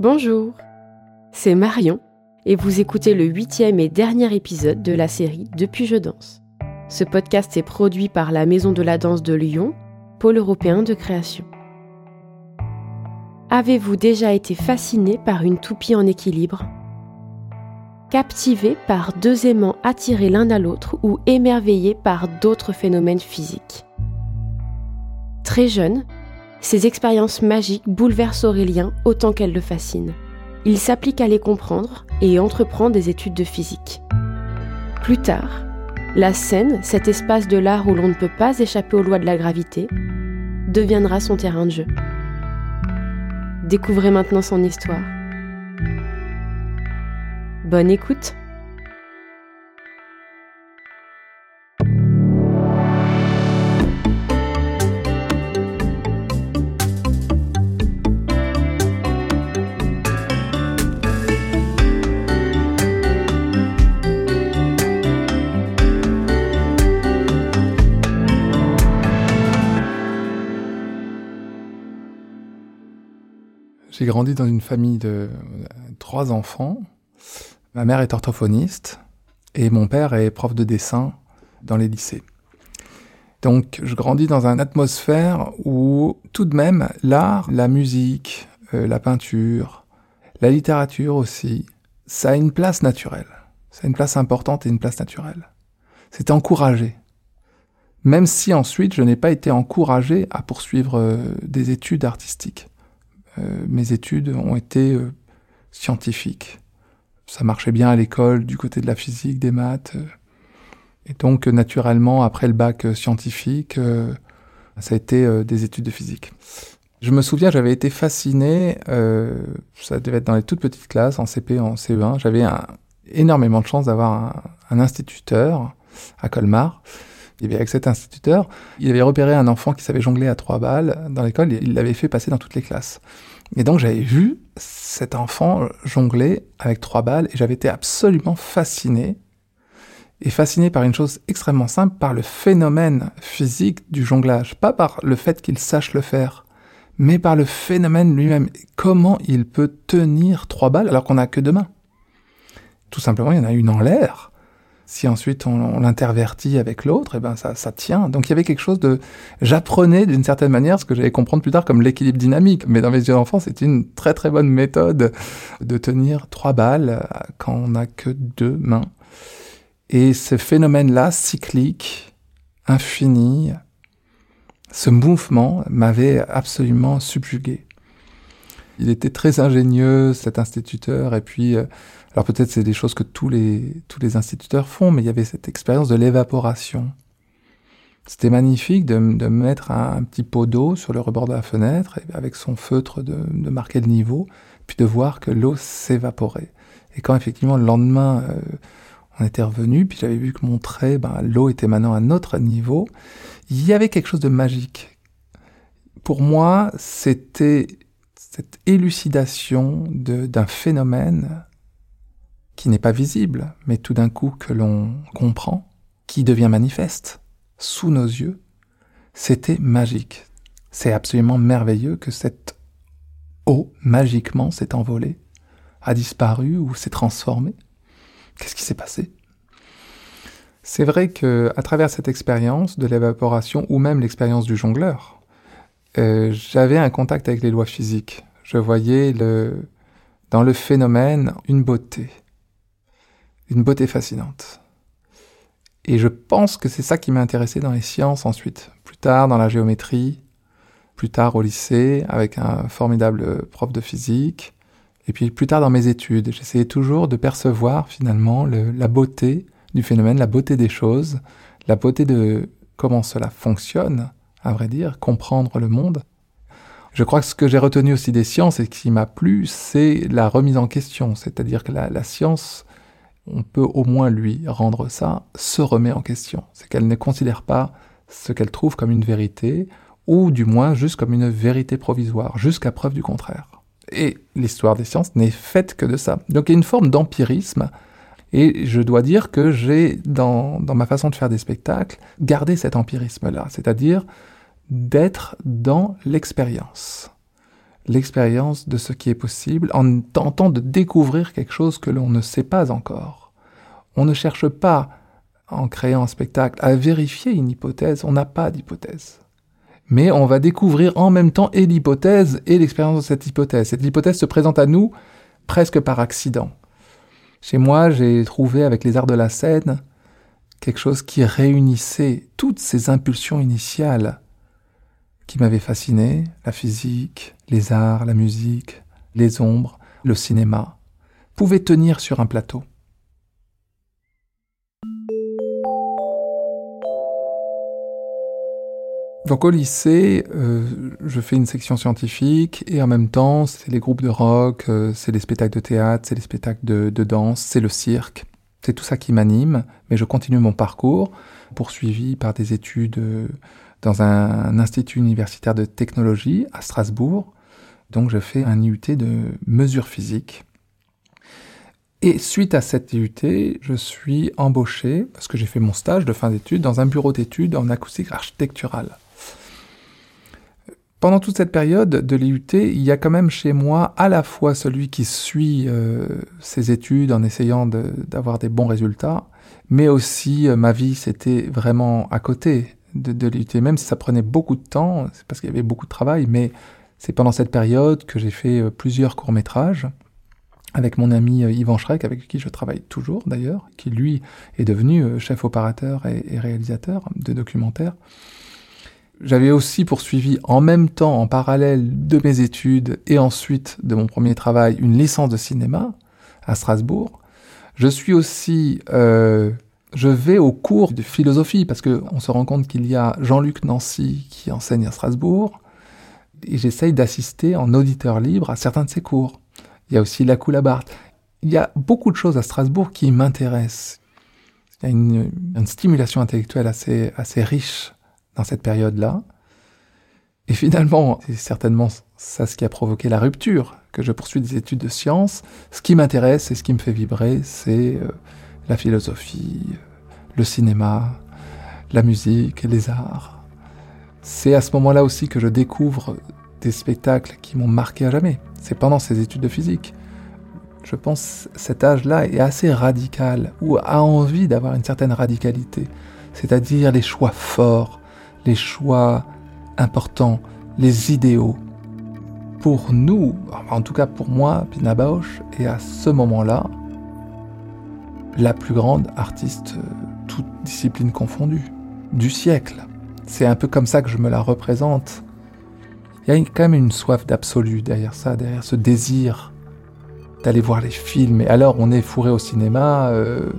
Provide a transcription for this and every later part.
Bonjour, c'est Marion et vous écoutez le huitième et dernier épisode de la série Depuis je danse. Ce podcast est produit par la Maison de la danse de Lyon, pôle européen de création. Avez-vous déjà été fasciné par une toupie en équilibre? Captivé par deux aimants attirés l'un à l'autre ou émerveillé par d'autres phénomènes physiques? Très jeune, ces expériences magiques bouleversent Aurélien autant qu'elles le fascinent. Il s'applique à les comprendre et entreprend des études de physique. Plus tard, la scène, cet espace de l'art où l'on ne peut pas échapper aux lois de la gravité, deviendra son terrain de jeu. Découvrez maintenant son histoire. Bonne écoute J'ai grandi dans une famille de trois enfants. Ma mère est orthophoniste et mon père est prof de dessin dans les lycées. Donc je grandis dans une atmosphère où tout de même l'art, la musique, euh, la peinture, la littérature aussi, ça a une place naturelle. Ça a une place importante et une place naturelle. C'est encouragé. Même si ensuite je n'ai pas été encouragé à poursuivre euh, des études artistiques. Euh, mes études ont été euh, scientifiques. Ça marchait bien à l'école, du côté de la physique, des maths. Euh. et donc, naturellement, après le bac scientifique, ça a été des études de physique. Je me souviens, j'avais été fasciné, ça devait être dans les toutes petites classes, en CP, en CE1. J'avais énormément de chance d'avoir un, un, instituteur à Colmar il avait, avec cet instituteur, il avait repéré un enfant qui savait jongler à trois balles dans l'école, et il l'avait fait passer dans toutes les classes. Et donc j'avais vu cet enfant jongler avec trois balles, et j'avais été absolument fasciné, et fasciné par une chose extrêmement simple, par le phénomène physique du jonglage, pas par le fait qu'il sache le faire, mais par le phénomène lui-même. Comment il peut tenir trois balles alors qu'on n'a que deux mains? Tout simplement, il y en a une en l'air, si ensuite on, l'intervertit avec l'autre, et eh ben ça, ça tient. Donc il y avait quelque chose de, j'apprenais d'une certaine manière ce que j'allais comprendre plus tard comme l'équilibre dynamique. Mais dans mes yeux d'enfant, c'est une très très bonne méthode de tenir trois balles quand on n'a que deux mains. Et ce phénomène-là, cyclique, infini, ce mouvement m'avait absolument subjugué. Il était très ingénieux, cet instituteur, et puis euh, alors peut-être c'est des choses que tous les, tous les instituteurs font, mais il y avait cette expérience de l'évaporation. C'était magnifique de, mettre un, petit pot d'eau sur le rebord de la fenêtre et avec son feutre de, de marquer le niveau, puis de voir que l'eau s'évaporait. Et quand effectivement le lendemain euh, on était revenu, puis j'avais vu que mon trait, ben, l'eau était maintenant à un autre niveau, il y avait quelque chose de magique. Pour moi, c'était cette élucidation d'un phénomène qui n'est pas visible, mais tout d'un coup que l'on comprend, qui devient manifeste sous nos yeux, c'était magique. C'est absolument merveilleux que cette eau magiquement s'est envolée, a disparu ou s'est transformée. Qu'est-ce qui s'est passé? C'est vrai que à travers cette expérience de l'évaporation ou même l'expérience du jongleur, euh, j'avais un contact avec les lois physiques. Je voyais dans le phénomène une beauté, une beauté fascinante. Et je pense que c'est ça qui m'a intéressé dans les sciences ensuite, plus tard dans la géométrie, plus tard au lycée avec un formidable prof de physique, et puis plus tard dans mes études. J'essayais toujours de percevoir finalement la beauté du phénomène, la beauté des choses, la beauté de comment cela fonctionne, à vrai dire, comprendre le monde. Je crois que ce que j'ai retenu aussi des sciences et qui m'a plu, c'est la remise en question, c'est-à-dire que la science on peut au moins lui rendre ça, se remet en question. C'est qu'elle ne considère pas ce qu'elle trouve comme une vérité, ou du moins juste comme une vérité provisoire, jusqu'à preuve du contraire. Et l'histoire des sciences n'est faite que de ça. Donc il y a une forme d'empirisme, et je dois dire que j'ai, dans, dans ma façon de faire des spectacles, gardé cet empirisme-là, c'est-à-dire d'être dans l'expérience. l'expérience de ce qui est possible en tentant de découvrir quelque chose que l'on ne sait pas encore. On ne cherche pas, en créant un spectacle, à vérifier une hypothèse, on n'a pas d'hypothèse. Mais on va découvrir en même temps et l'hypothèse et l'expérience de cette hypothèse. Cette hypothèse se présente à nous presque par accident. Chez moi, j'ai trouvé avec les arts de la scène quelque chose qui réunissait toutes ces impulsions initiales qui m'avaient fasciné, la physique, les arts, la musique, les ombres, le cinéma, pouvaient tenir sur un plateau. Donc au lycée, euh, je fais une section scientifique et en même temps, c'est les groupes de rock, euh, c'est les spectacles de théâtre, c'est les spectacles de, de danse, c'est le cirque. C'est tout ça qui m'anime, mais je continue mon parcours, poursuivi par des études euh, dans un, institut universitaire de technologie à Strasbourg. Donc je fais un IUT de mesure physique. Et suite à cette IUT, je suis embauché, parce que j'ai fait mon stage de fin d'études, dans un bureau d'études en acoustique architecturale. Pendant toute cette période de l'IUT, il y a quand même chez moi à la fois celui qui suit euh, ses études en essayant d'avoir des bons résultats, mais aussi euh, ma vie c'était vraiment à côté de, de l'IUT, même si ça prenait beaucoup de temps, c'est parce qu'il y avait beaucoup de travail, mais c'est pendant cette période que j'ai fait euh, plusieurs courts-métrages avec mon ami Yvan Schreck, avec qui je travaille toujours d'ailleurs, qui lui est devenu chef opérateur et, et réalisateur de documentaires. J'avais aussi poursuivi en même temps, en parallèle de mes études et ensuite de mon premier travail, une licence de cinéma à Strasbourg. Je suis aussi, euh, je vais au cours de philosophie parce que on se rend compte qu'il y a Jean-Luc Nancy qui enseigne à Strasbourg et j'essaye d'assister en auditeur libre à certains de ses cours. Il y a aussi la Barthes. Il y a beaucoup de choses à Strasbourg qui m'intéressent. Il y a une, une stimulation intellectuelle assez, assez riche cette période-là. Et finalement, c'est certainement ça ce qui a provoqué la rupture, que je poursuis des études de sciences. Ce qui m'intéresse et ce qui me fait vibrer, c'est euh, la philosophie, le cinéma, la musique, les arts. C'est à ce moment-là aussi que je découvre des spectacles qui m'ont marqué à jamais. C'est pendant ces études de physique. Je pense cet âge-là est assez radical, ou a envie d'avoir une certaine radicalité, c'est-à-dire les choix forts, les choix importants, les idéaux. Pour nous, en tout cas pour moi, Pina Bausch est à ce moment-là la plus grande artiste, euh, toute discipline confondue, du siècle. C'est un peu comme ça que je me la représente. Il y a quand même une soif d'absolu derrière ça, derrière ce désir d'aller voir les films. Et alors, on est fourré au cinéma. Euh,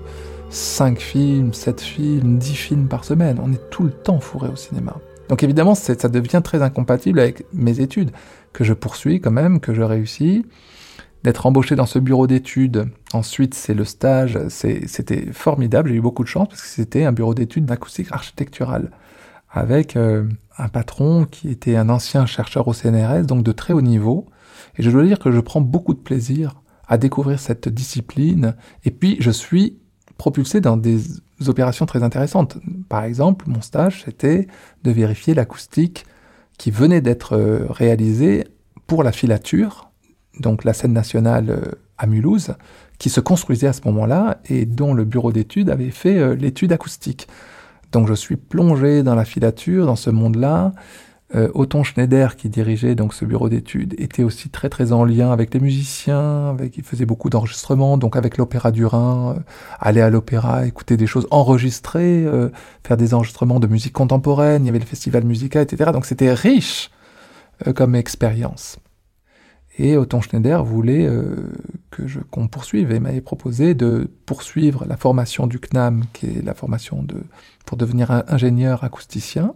5 films, 7 films, 10 films par semaine. On est tout le temps fourré au cinéma. Donc évidemment, ça devient très incompatible avec mes études, que je poursuis quand même, que je réussis. D'être embauché dans ce bureau d'études, ensuite c'est le stage, c'était formidable, j'ai eu beaucoup de chance parce que c'était un bureau d'études d'acoustique architecturale, avec euh, un patron qui était un ancien chercheur au CNRS, donc de très haut niveau. Et je dois dire que je prends beaucoup de plaisir à découvrir cette discipline, et puis je suis propulsé dans des opérations très intéressantes. Par exemple, mon stage, c'était de vérifier l'acoustique qui venait d'être euh, réalisée pour la filature, donc la scène nationale euh, à Mulhouse, qui se construisait à ce moment-là et dont le bureau d'études avait fait euh, l'étude acoustique. Donc je suis plongé dans la filature, dans ce monde-là, euh, Schneider, qui dirigeait donc ce bureau d'études, était aussi très très en lien avec les musiciens, avec, il faisait beaucoup d'enregistrements, donc avec l'Opéra du Rhin, euh, aller à l'opéra, écouter des choses enregistrées, euh, faire des enregistrements de musique contemporaine, il y avait le festival musical, etc. Donc c'était riche comme expérience. Et Otton Schneider voulait que je qu'on poursuive et m'avait proposé de poursuivre la formation du CNAM, qui est la formation de pour devenir ingénieur acousticien.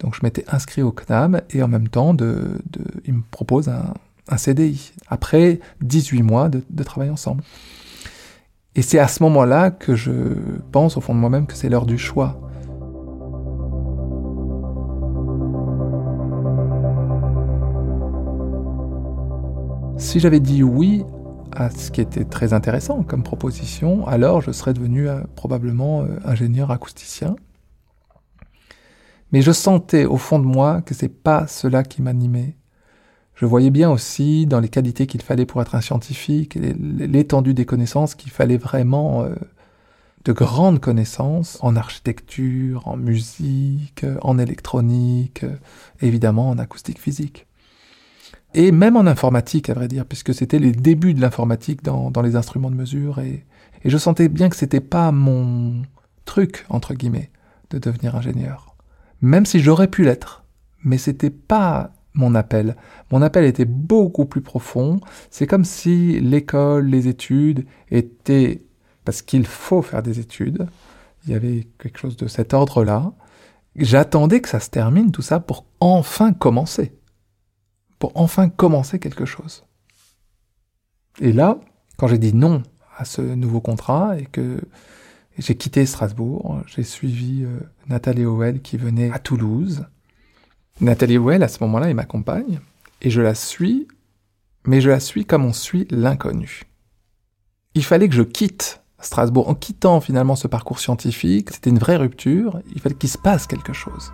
Donc je m'étais inscrit au CNAM et en même temps, il me propose un, CDI, après 18 mois de, de travail ensemble. Et c'est à ce moment-là que je pense au fond de moi-même que c'est l'heure du choix. Si j'avais dit oui à ce qui était très intéressant comme proposition, alors je serais devenu euh, probablement euh, ingénieur acousticien. Mais je sentais au fond de moi que c'est pas cela qui m'animait. Je voyais bien aussi dans les qualités qu'il fallait pour être un scientifique, l'étendue des connaissances qu'il fallait vraiment euh, de grandes connaissances en architecture, en musique, en électronique, évidemment en acoustique physique. Et même en informatique, à vrai dire, puisque c'était les débuts de l'informatique dans, les instruments de mesure, et, et je sentais bien que c'était pas mon truc, entre guillemets, de devenir ingénieur. Même si j'aurais pu l'être, mais c'était pas mon appel. Mon appel était beaucoup plus profond. C'est comme si l'école, les études étaient parce qu'il faut faire des études. Il y avait quelque chose de cet ordre-là. J'attendais que ça se termine tout ça pour enfin commencer. Pour enfin commencer quelque chose. Et là, quand j'ai dit non à ce nouveau contrat et que j'ai quitté Strasbourg, j'ai suivi euh, Nathalie Howell qui venait à Toulouse Nathalie Well, à ce moment-là, elle m'accompagne, et je la suis, mais je la suis comme on suit l'inconnu. Il fallait que je quitte Strasbourg. En quittant finalement ce parcours scientifique, c'était une vraie rupture, il fallait qu'il se passe quelque chose.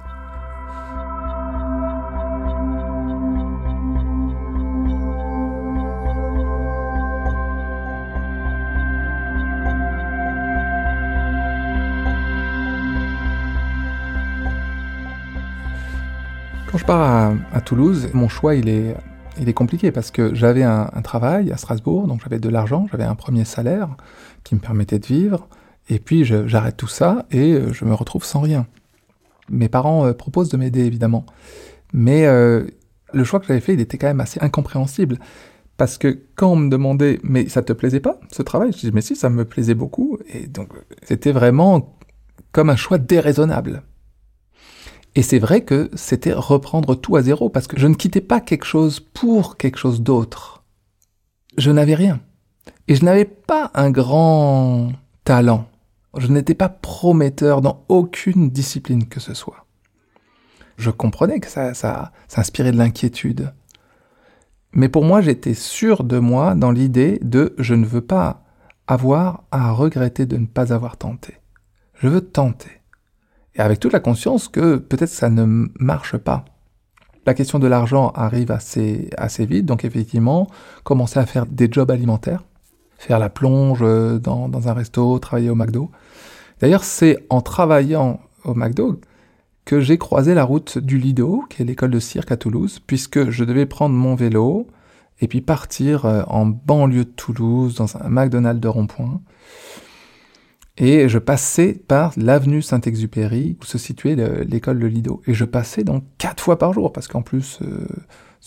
Quand je pars à, Toulouse, mon choix il est, il est compliqué parce que j'avais un, travail à Strasbourg, donc j'avais de l'argent, j'avais un premier salaire qui me permettait de vivre, et puis j'arrête tout ça et euh, je me retrouve sans rien. Mes parents euh, proposent de m'aider évidemment, mais euh, le choix que j'avais fait, il était quand même assez incompréhensible. Parce que quand on me demandait, mais ça te plaisait pas, ce travail? Je dis, mais si, ça me plaisait beaucoup. Et donc, c'était vraiment comme un choix déraisonnable. Et c'est vrai que c'était reprendre tout à zéro, parce que je ne quittais pas quelque chose pour quelque chose d'autre. Je n'avais rien. Et je n'avais pas un grand talent. Je n'étais pas prometteur dans aucune discipline que ce soit. Je comprenais que ça, ça, ça inspirait de l'inquiétude. Mais pour moi, j'étais sûr de moi dans l'idée de je ne veux pas avoir à regretter de ne pas avoir tenté. Je veux tenter et avec toute la conscience que peut-être ça ne marche pas. La question de l'argent arrive assez, assez vite, donc effectivement, commencer à faire des jobs alimentaires, faire la plonge dans, dans un resto, travailler au McDo. D'ailleurs, c'est en travaillant au McDo que j'ai croisé la route du Lido, qui est l'école de cirque à Toulouse, puisque je devais prendre mon vélo et puis partir euh, en banlieue de Toulouse, dans un McDonald's de rond-point. Et je passais par l'avenue Saint-Exupéry, où se situait l'école de Lido. Et je passais donc quatre fois par jour, parce qu'en plus, euh,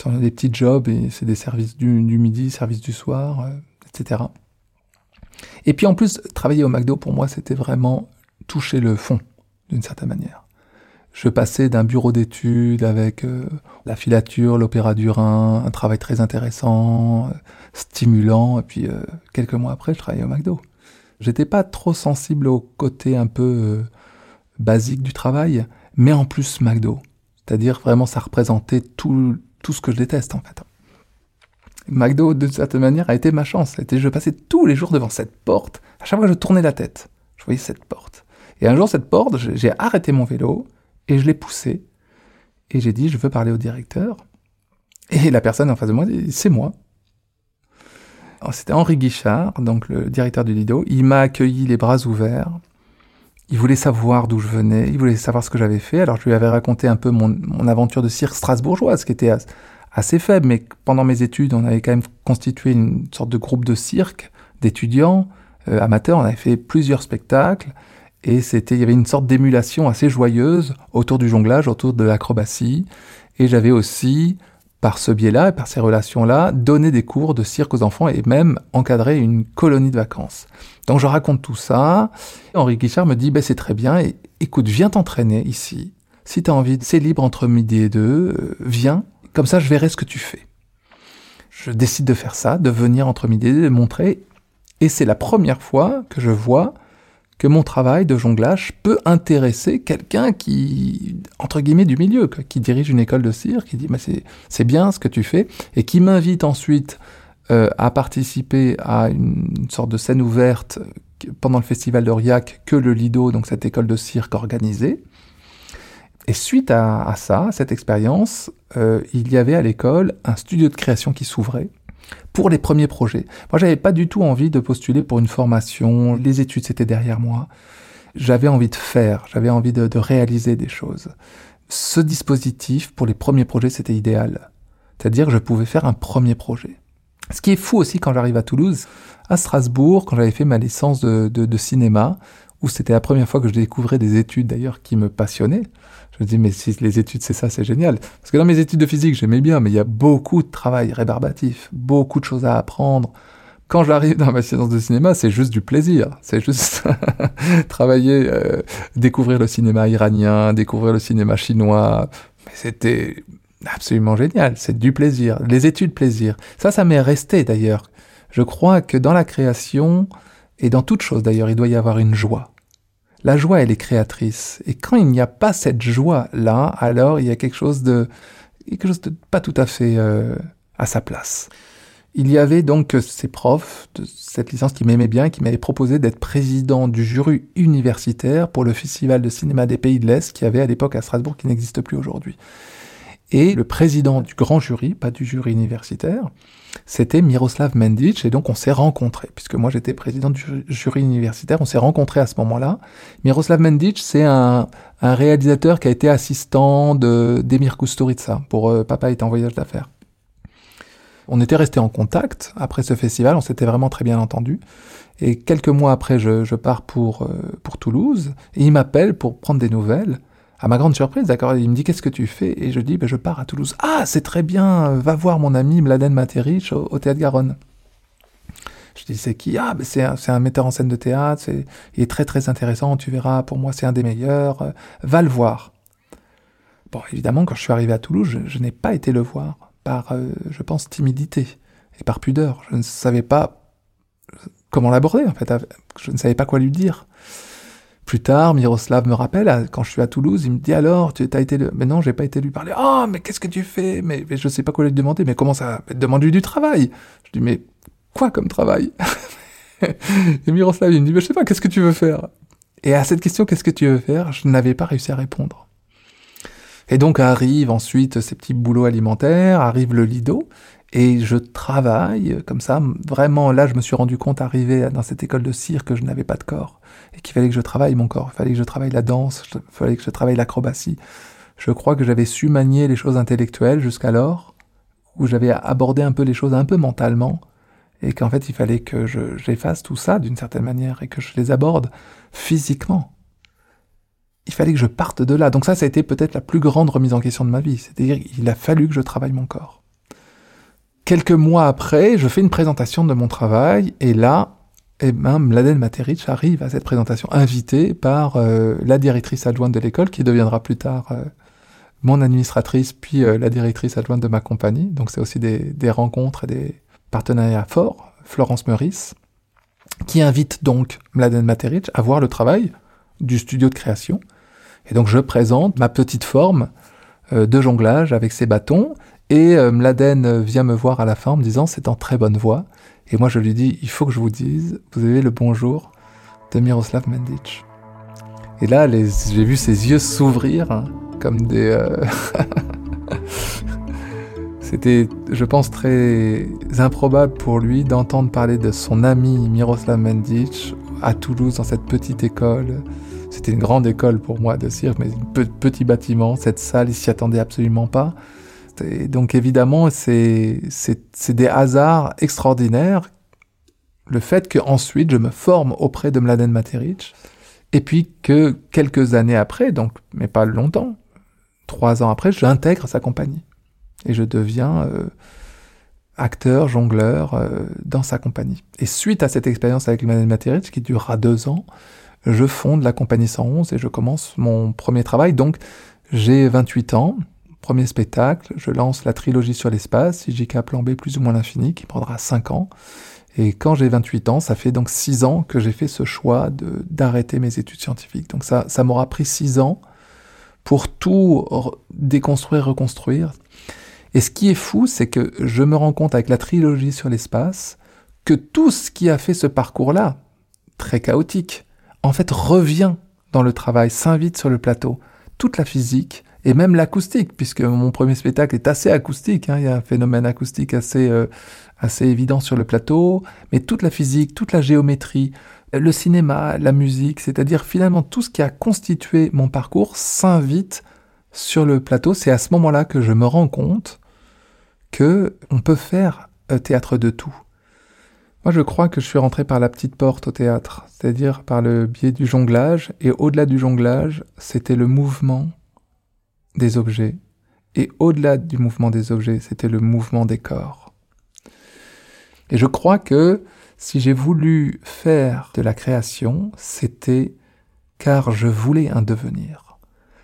on a des petits jobs, et c'est des services du, midi, services du soir, euh, etc. Et puis en plus, travailler au McDo, pour moi, c'était vraiment toucher le fond, d'une certaine manière. Je passais d'un bureau d'études avec euh, la filature, l'opéra du Rhin, un travail très intéressant, euh, stimulant, et puis quelques mois après, je travaillais au McDo. J'étais pas trop sensible au côté un peu euh, basique du travail, mais en plus McDo. C'est-à-dire vraiment ça représentait tout, tout ce que je déteste en fait. McDo, de certaine manière, a été ma chance. Je passais tous les jours devant cette porte. À chaque fois que je tournais la tête, je voyais cette porte. Et un jour, cette porte, j'ai arrêté mon vélo et je l'ai poussé. Et j'ai dit, je veux parler au directeur. Et la personne en face de moi dit, c'est moi. C'était Henri Guichard, donc le directeur du Lido. Il m'a accueilli les bras ouverts. Il voulait savoir d'où je venais, il voulait savoir ce que j'avais fait. Alors je lui avais raconté un peu mon, aventure de cirque strasbourgeoise, qui était assez faible, mais pendant mes études, on avait quand même constitué une sorte de groupe de cirque d'étudiants euh, amateurs. On avait fait plusieurs spectacles et c'était, il y avait une sorte d'émulation assez joyeuse autour du jonglage, autour de l'acrobatie. Et j'avais aussi par ce biais-là et par ces relations-là, donner des cours de cirque aux enfants et même encadrer une colonie de vacances. Donc je raconte tout ça. Henri Guichard me dit, ben c'est très bien, et, écoute, viens t'entraîner ici. Si tu as envie, c'est libre entre midi et deux, euh, viens, comme ça je verrai ce que tu fais. Je décide de faire ça, de venir entre midi et deux, de montrer, et c'est la première fois que je vois que mon travail de jonglage peut intéresser quelqu'un qui, entre guillemets, du milieu, qui dirige une école de cirque, qui dit, mais c'est bien ce que tu fais, et qui m'invite ensuite euh, à participer à une, sorte de scène ouverte pendant le festival d'Aurillac que le Lido, donc cette école de cirque organisée. Et suite à, ça, à cette expérience, euh, il y avait à l'école un studio de création qui s'ouvrait pour les premiers projets. Moi, j'avais pas du tout envie de postuler pour une formation. Les études, c'était derrière moi. J'avais envie de faire, j'avais envie de, réaliser des choses. Ce dispositif, pour les premiers projets, c'était idéal. C'est-à-dire je pouvais faire un premier projet. Ce qui est fou aussi quand j'arrive à Toulouse, à Strasbourg, quand j'avais fait ma licence de cinéma, où c'était la première fois que je découvrais des études d'ailleurs qui me passionnaient. Je me dis, mais si les études c'est ça, c'est génial. Parce que dans mes études de physique, j'aimais bien, mais il y a beaucoup de travail rébarbatif, beaucoup de choses à apprendre. Quand j'arrive dans ma séance de cinéma, c'est juste du plaisir. C'est juste travailler, euh, découvrir le cinéma iranien, découvrir le cinéma chinois. Mais c'était absolument génial. C'est du plaisir. Les études plaisir. Ça, ça m'est resté d'ailleurs. Je crois que dans la création, et dans toute chose d'ailleurs, il doit y avoir une joie. La joie, elle est créatrice. Et quand il n'y a pas cette joie-là, alors il y a quelque chose de, quelque chose de pas tout à fait euh, à sa place. Il y avait donc ces profs de cette licence qui m'aimaient bien, qui m'avaient proposé d'être président du jury universitaire pour le Festival de cinéma des pays de l'Est qui avait à l'époque à Strasbourg, qui n'existe plus aujourd'hui. Et le président du grand jury, pas du jury universitaire, c'était Miroslav Mendic, et donc on s'est rencontrés, puisque moi j'étais président du jury universitaire, on s'est rencontrés à ce moment-là. Miroslav Mendic, c'est un, réalisateur qui a été assistant de d'Emir Kusturica pour euh, Papa est en voyage d'affaires. On était restés en contact après ce festival, on s'était vraiment très bien entendu. Et quelques mois après, je, pars euh, pour Toulouse, et il m'appelle pour prendre des nouvelles. À ma grande surprise, d'accord, il me dit qu'est-ce que tu fais? Et je dis ben, je pars à Toulouse. Ah, c'est très bien, va voir mon ami Mladen Materich au, Théâtre Garonne. Je dis c'est qui? Ah, ben, c'est un, un, metteur en scène de théâtre, c'est, il est très très intéressant, tu verras, pour moi c'est un des meilleurs, euh, va le voir. Bon, évidemment, quand je suis arrivé à Toulouse, je, je n'ai pas été le voir par, euh, je pense, timidité et par pudeur. Je ne savais pas comment l'aborder en fait, je ne savais pas quoi lui dire. Plus tard, Miroslav me rappelle, quand je suis à Toulouse, il me dit alors, tu as été. Mais non, j'ai pas été lui parler. Oh, mais qu'est-ce que tu fais? Mais, mais, je sais pas quoi lui demander. Mais comment ça Demande-lui du travail. Je dis, mais quoi comme travail? Et Miroslav, il me dit, mais je sais pas, qu'est-ce que tu veux faire? Et à cette question, qu'est-ce que tu veux faire? Je n'avais pas réussi à répondre. Et donc arrive ensuite ces petits boulots alimentaires, arrive le lido, et je travaille comme ça. Vraiment, là, je me suis rendu compte, arrivé dans cette école de cire, que je n'avais pas de corps et qu'il fallait que je travaille mon corps. Il fallait que je travaille la danse, il fallait que je travaille l'acrobatie. Je crois que j'avais su manier les choses intellectuelles jusqu'alors, où j'avais abordé un peu les choses un peu mentalement, et qu'en fait, il fallait que j'efface tout ça d'une certaine manière et que je les aborde physiquement. Il fallait que je parte de là. Donc ça, ça a été peut-être la plus grande remise en question de ma vie. C'est-à-dire, il a fallu que je travaille mon corps. Quelques mois après, je fais une présentation de mon travail et là, eh ben, Mladen Materic arrive à cette présentation invité par euh, la directrice adjointe de l'école qui deviendra plus tard euh, mon administratrice puis euh, la directrice adjointe de ma compagnie. Donc c'est aussi des, des, rencontres et des partenariats forts. Florence Meurice qui invite donc Mladen Materic à voir le travail du studio de création. Et donc je présente ma petite forme de jonglage avec ses bâtons et euh, Mladen vient me voir à la fin en me disant c'est en très bonne voie. Et moi je lui dis il faut que je vous dise, vous avez le bonjour de Miroslav Mendic. Et là j'ai vu ses yeux s'ouvrir hein, comme des... Euh, C'était, je pense, très improbable pour lui d'entendre parler de son ami Miroslav Mendic à Toulouse dans cette petite école. C'était une grande école pour moi de cirque, mais un petit bâtiment, cette salle, il s'y attendait absolument pas. Et donc évidemment, c'est des hasards extraordinaires. Le fait qu'ensuite je me forme auprès de Mladen Materic, et puis que quelques années après, donc mais pas longtemps, trois ans après, j'intègre sa compagnie et je deviens euh, acteur, jongleur euh, dans sa compagnie. Et suite à cette expérience avec Mladen Materic, qui durera deux ans, je fonde la compagnie 111 et je commence mon premier travail. Donc j'ai 28 ans, Premier spectacle, je lance la trilogie sur l'espace, IJK plan B plus ou moins l'infini, qui prendra 5 ans. Et quand j'ai 28 ans, ça fait donc 6 ans que j'ai fait ce choix d'arrêter mes études scientifiques. Donc ça, ça m'aura pris 6 ans pour tout déconstruire, reconstruire. Et ce qui est fou, c'est que je me rends compte avec la trilogie sur l'espace que tout ce qui a fait ce parcours-là, très chaotique, en fait revient dans le travail, s'invite sur le plateau. Toute la physique, et même l'acoustique, puisque mon premier spectacle est assez acoustique. Hein. Il y a un phénomène acoustique assez, euh, assez évident sur le plateau, mais toute la physique, toute la géométrie, le cinéma, la musique, c'est-à-dire finalement tout ce qui a constitué mon parcours s'invite sur le plateau. C'est à ce moment-là que je me rends compte que on peut faire un théâtre de tout. Moi, je crois que je suis rentré par la petite porte au théâtre, c'est-à-dire par le biais du jonglage, et au-delà du jonglage, c'était le mouvement des objets, et au-delà du mouvement des objets, c'était le mouvement des corps. Et je crois que si j'ai voulu faire de la création, c'était car je voulais un devenir.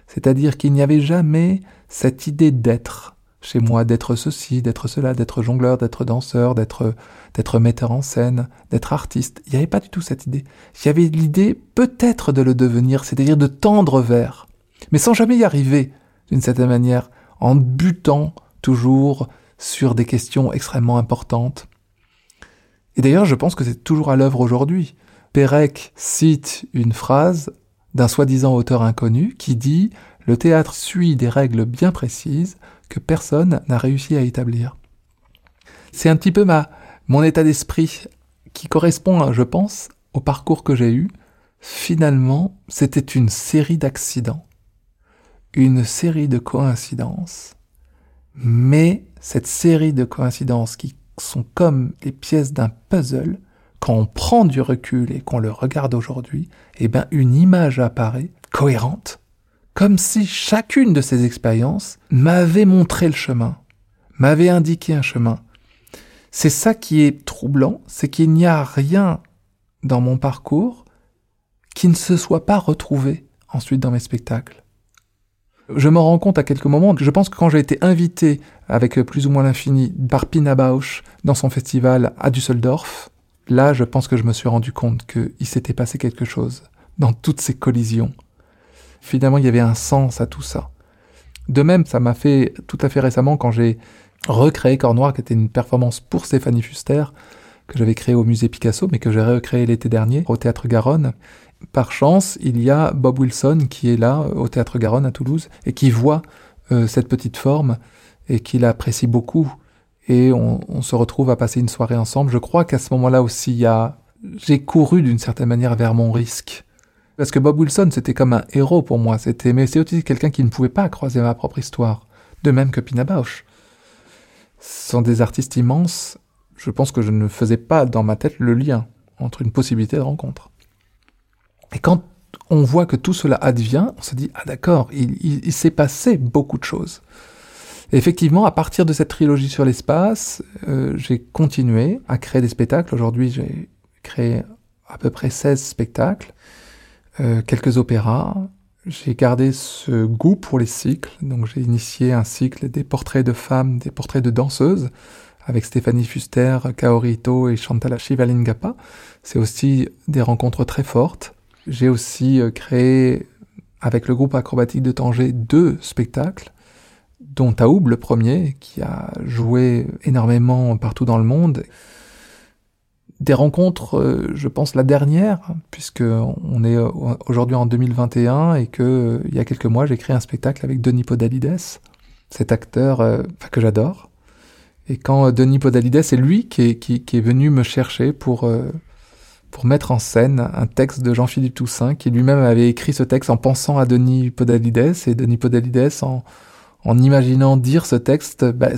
C'est-à-dire qu'il n'y avait jamais cette idée d'être chez moi, d'être ceci, d'être cela, d'être jongleur, d'être danseur, d'être d'être metteur en scène, d'être artiste. Il n'y avait pas du tout cette idée. Il y avait l'idée peut-être de le devenir, c'est-à-dire de tendre vers, mais sans jamais y arriver d'une certaine manière, en butant toujours sur des questions extrêmement importantes. Et d'ailleurs, je pense que c'est toujours à l'œuvre aujourd'hui. Pérec cite une phrase d'un soi-disant auteur inconnu qui dit Le théâtre suit des règles bien précises que personne n'a réussi à établir. C'est un petit peu mon état d'esprit qui correspond, je pense, au parcours que j'ai eu. Finalement, c'était une série d'accidents une série de coïncidences, mais cette série de coïncidences qui sont comme les pièces d'un puzzle, quand on prend du recul et qu'on le regarde aujourd'hui, eh bien une image apparaît cohérente, comme si chacune de ces expériences m'avait montré le chemin, m'avait indiqué un chemin. C'est ça qui est troublant, c'est qu'il n'y a rien dans mon parcours qui ne se soit pas retrouvé ensuite dans mes spectacles. Je me rends compte à quelques moments, je pense que quand j'ai été invité avec plus ou moins l'infini par Pina Bausch dans son festival à Düsseldorf, là je pense que je me suis rendu compte qu'il s'était passé quelque chose dans toutes ces collisions. Finalement, il y avait un sens à tout ça. De même, ça m'a fait tout à fait récemment quand j'ai recréé Corps Noir, qui était une performance pour Stéphanie Fuster, que j'avais créé au musée Picasso, mais que j'ai recréé l'été dernier au théâtre Garonne par chance, il y a Bob Wilson qui est là au Théâtre Garonne à Toulouse et qui voit euh, cette petite forme et qui l'apprécie beaucoup. Et on, se retrouve à passer une soirée ensemble. Je crois qu'à ce moment-là aussi, y a... j'ai couru d'une certaine manière vers mon risque. Parce que Bob Wilson, c'était comme un héros pour moi. C'était, mais c'est aussi quelqu'un qui ne pouvait pas croiser ma propre histoire. De même que Pina Bausch. Des artistes immenses. Je pense que je ne faisais pas dans ma tête le lien entre une possibilité de rencontre. Et quand on voit que tout cela advient, on se dit, ah d'accord, il, s'est passé beaucoup de choses. Effectivement, à partir de cette trilogie sur l'espace, euh, j'ai continué à créer des spectacles. Aujourd'hui, j'ai créé à peu près 16 spectacles, euh, quelques opéras. J'ai gardé ce goût pour les cycles, donc j'ai initié un cycle des portraits de femmes, des portraits de danseuses, avec Stéphanie Fuster, Kaori Ito et Chantal Shivalingapa. C'est aussi des rencontres très fortes. J'ai aussi euh, créé avec le groupe acrobatique de Tanger deux spectacles, dont Taoub le premier, qui a joué énormément partout dans le monde. Des rencontres, euh, je pense la dernière, puisque on est euh, aujourd'hui en 2021 et que il y a quelques mois j'ai créé un spectacle avec Denis Podalides, cet acteur que j'adore. Et quand Denis Podalides, c'est lui qui est, qui, qui est, venu me chercher pour pour mettre en scène un texte de Jean-Philippe Toussaint, qui lui-même avait écrit ce texte en pensant à Denis Podalides, et Denis Podalides, en, imaginant dire ce texte, bah,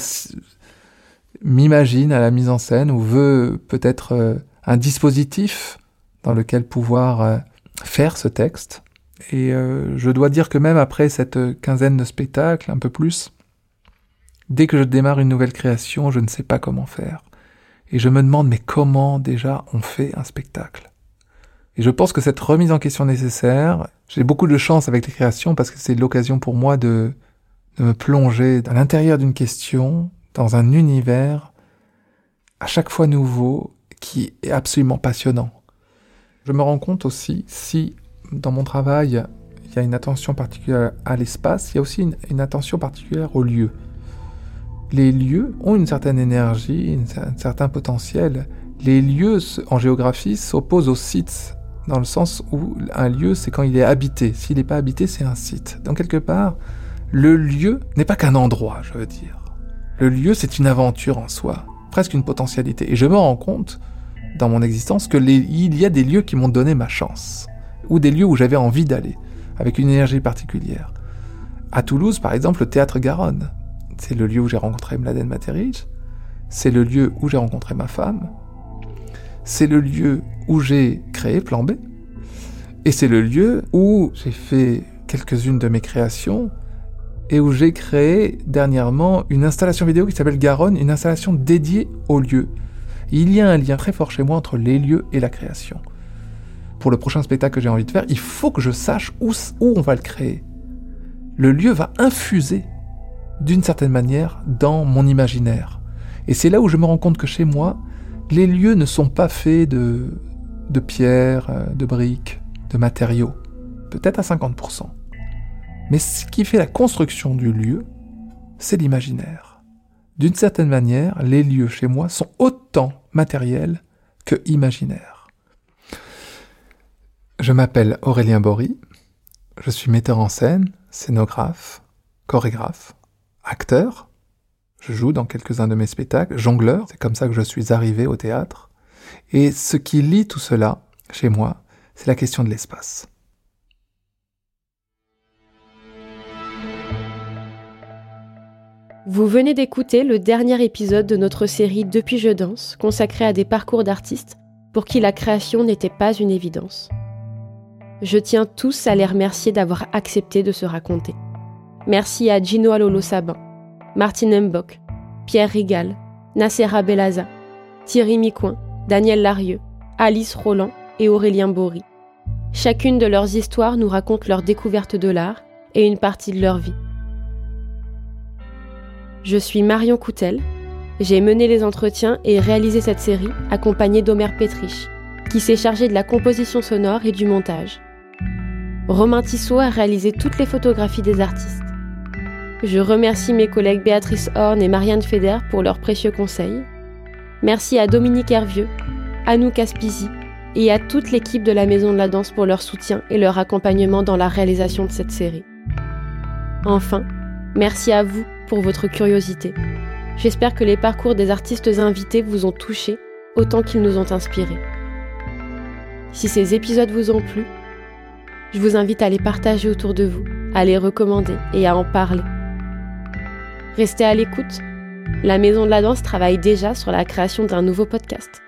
m'imagine à la mise en scène, ou veut peut-être euh, un dispositif dans lequel pouvoir euh, faire ce texte. Et euh, je dois dire que même après cette quinzaine de spectacles, un peu plus, dès que je démarre une nouvelle création, je ne sais pas comment faire. Et je me demande, mais comment déjà on fait un spectacle? Et je pense que cette remise en question nécessaire, j'ai beaucoup de chance avec les créations parce que c'est l'occasion pour moi de, me plonger à l'intérieur d'une question, dans un univers à chaque fois nouveau qui est absolument passionnant. Je me rends compte aussi si dans mon travail il y a une attention particulière à l'espace, il y a aussi une, une attention particulière au lieu les lieux ont une certaine énergie, un certain potentiel. Les lieux en géographie s'opposent aux sites, dans le sens où un lieu, c'est quand il est habité. S'il n'est pas habité, c'est un site. Donc quelque part, Le lieu n'est pas qu'un endroit, je veux dire. Le lieu, c'est une aventure en soi, presque une potentialité. Et je me rends compte, dans mon existence, que il y a des lieux qui m'ont donné ma chance, ou des lieux où j'avais envie d'aller, avec une énergie particulière. À Toulouse, par exemple, le théâtre Garonne. C'est le lieu où j'ai rencontré Mladen Materij. C'est le lieu où j'ai rencontré ma femme. C'est le lieu où j'ai créé Plan B. Et c'est le lieu où j'ai fait quelques-unes de mes créations et où j'ai créé dernièrement une installation vidéo qui s'appelle Garonne, une installation dédiée au lieu. Il y a un lien très fort chez moi entre les lieux et la création. Pour le prochain spectacle que j'ai envie de faire, il faut que je sache où on va le créer. Le lieu va infuser, d'une certaine manière, dans mon imaginaire. Et c'est là où je me rends compte que chez moi, les lieux ne sont pas faits de, de pierres, euh, de briques, de matériaux. Peut-être à 50%. Mais ce qui fait la construction du lieu, c'est l'imaginaire. D'une certaine manière, les lieux chez moi sont autant matériels que imaginaires. Je m'appelle Aurélien Bory, je suis metteur en scène, scénographe, chorégraphe, acteur, je joue dans quelques-uns de mes spectacles, jongleur, c'est comme ça que je suis arrivé au théâtre. Et ce qui lie tout cela, chez moi, c'est la question de l'espace. Vous venez d'écouter le dernier épisode de notre série Depuis je danse, consacrée à des parcours d'artistes pour qui la création n'était pas une évidence. Je tiens tous à les remercier d'avoir accepté de se raconter. Merci à Gino Alolo Sabin, Martine Mbok, Pierre Rigal, Nacera Belaza, Thierry Micoin, Daniel Larieux, Alice Roland et Aurélien Bory. Chacune de leurs histoires nous raconte leur découverte de l'art et une partie de leur vie. Je suis Marion Coutel. J'ai mené les entretiens et réalisé cette série accompagnée d'Omer Petrich, qui s'est chargé de la composition sonore et du montage. Romain Tissot a réalisé toutes les photographies des artistes. Je remercie mes collègues Béatrice Horn et Marianne Feder pour leurs précieux conseils. Merci à Dominique Hervieux, Anouk Aspizi et à toute l'équipe de la Maison de la Danse pour leur soutien et leur accompagnement dans la réalisation de cette série. Enfin, merci à vous pour votre curiosité. J'espère que les parcours des artistes invités vous ont touché autant qu'ils nous ont inspirés. Si ces épisodes vous ont plu, je vous invite à les partager autour de vous, à les recommander et à en parler. Restez à l'écoute. La Maison de la Danse travaille déjà sur la création d'un nouveau podcast.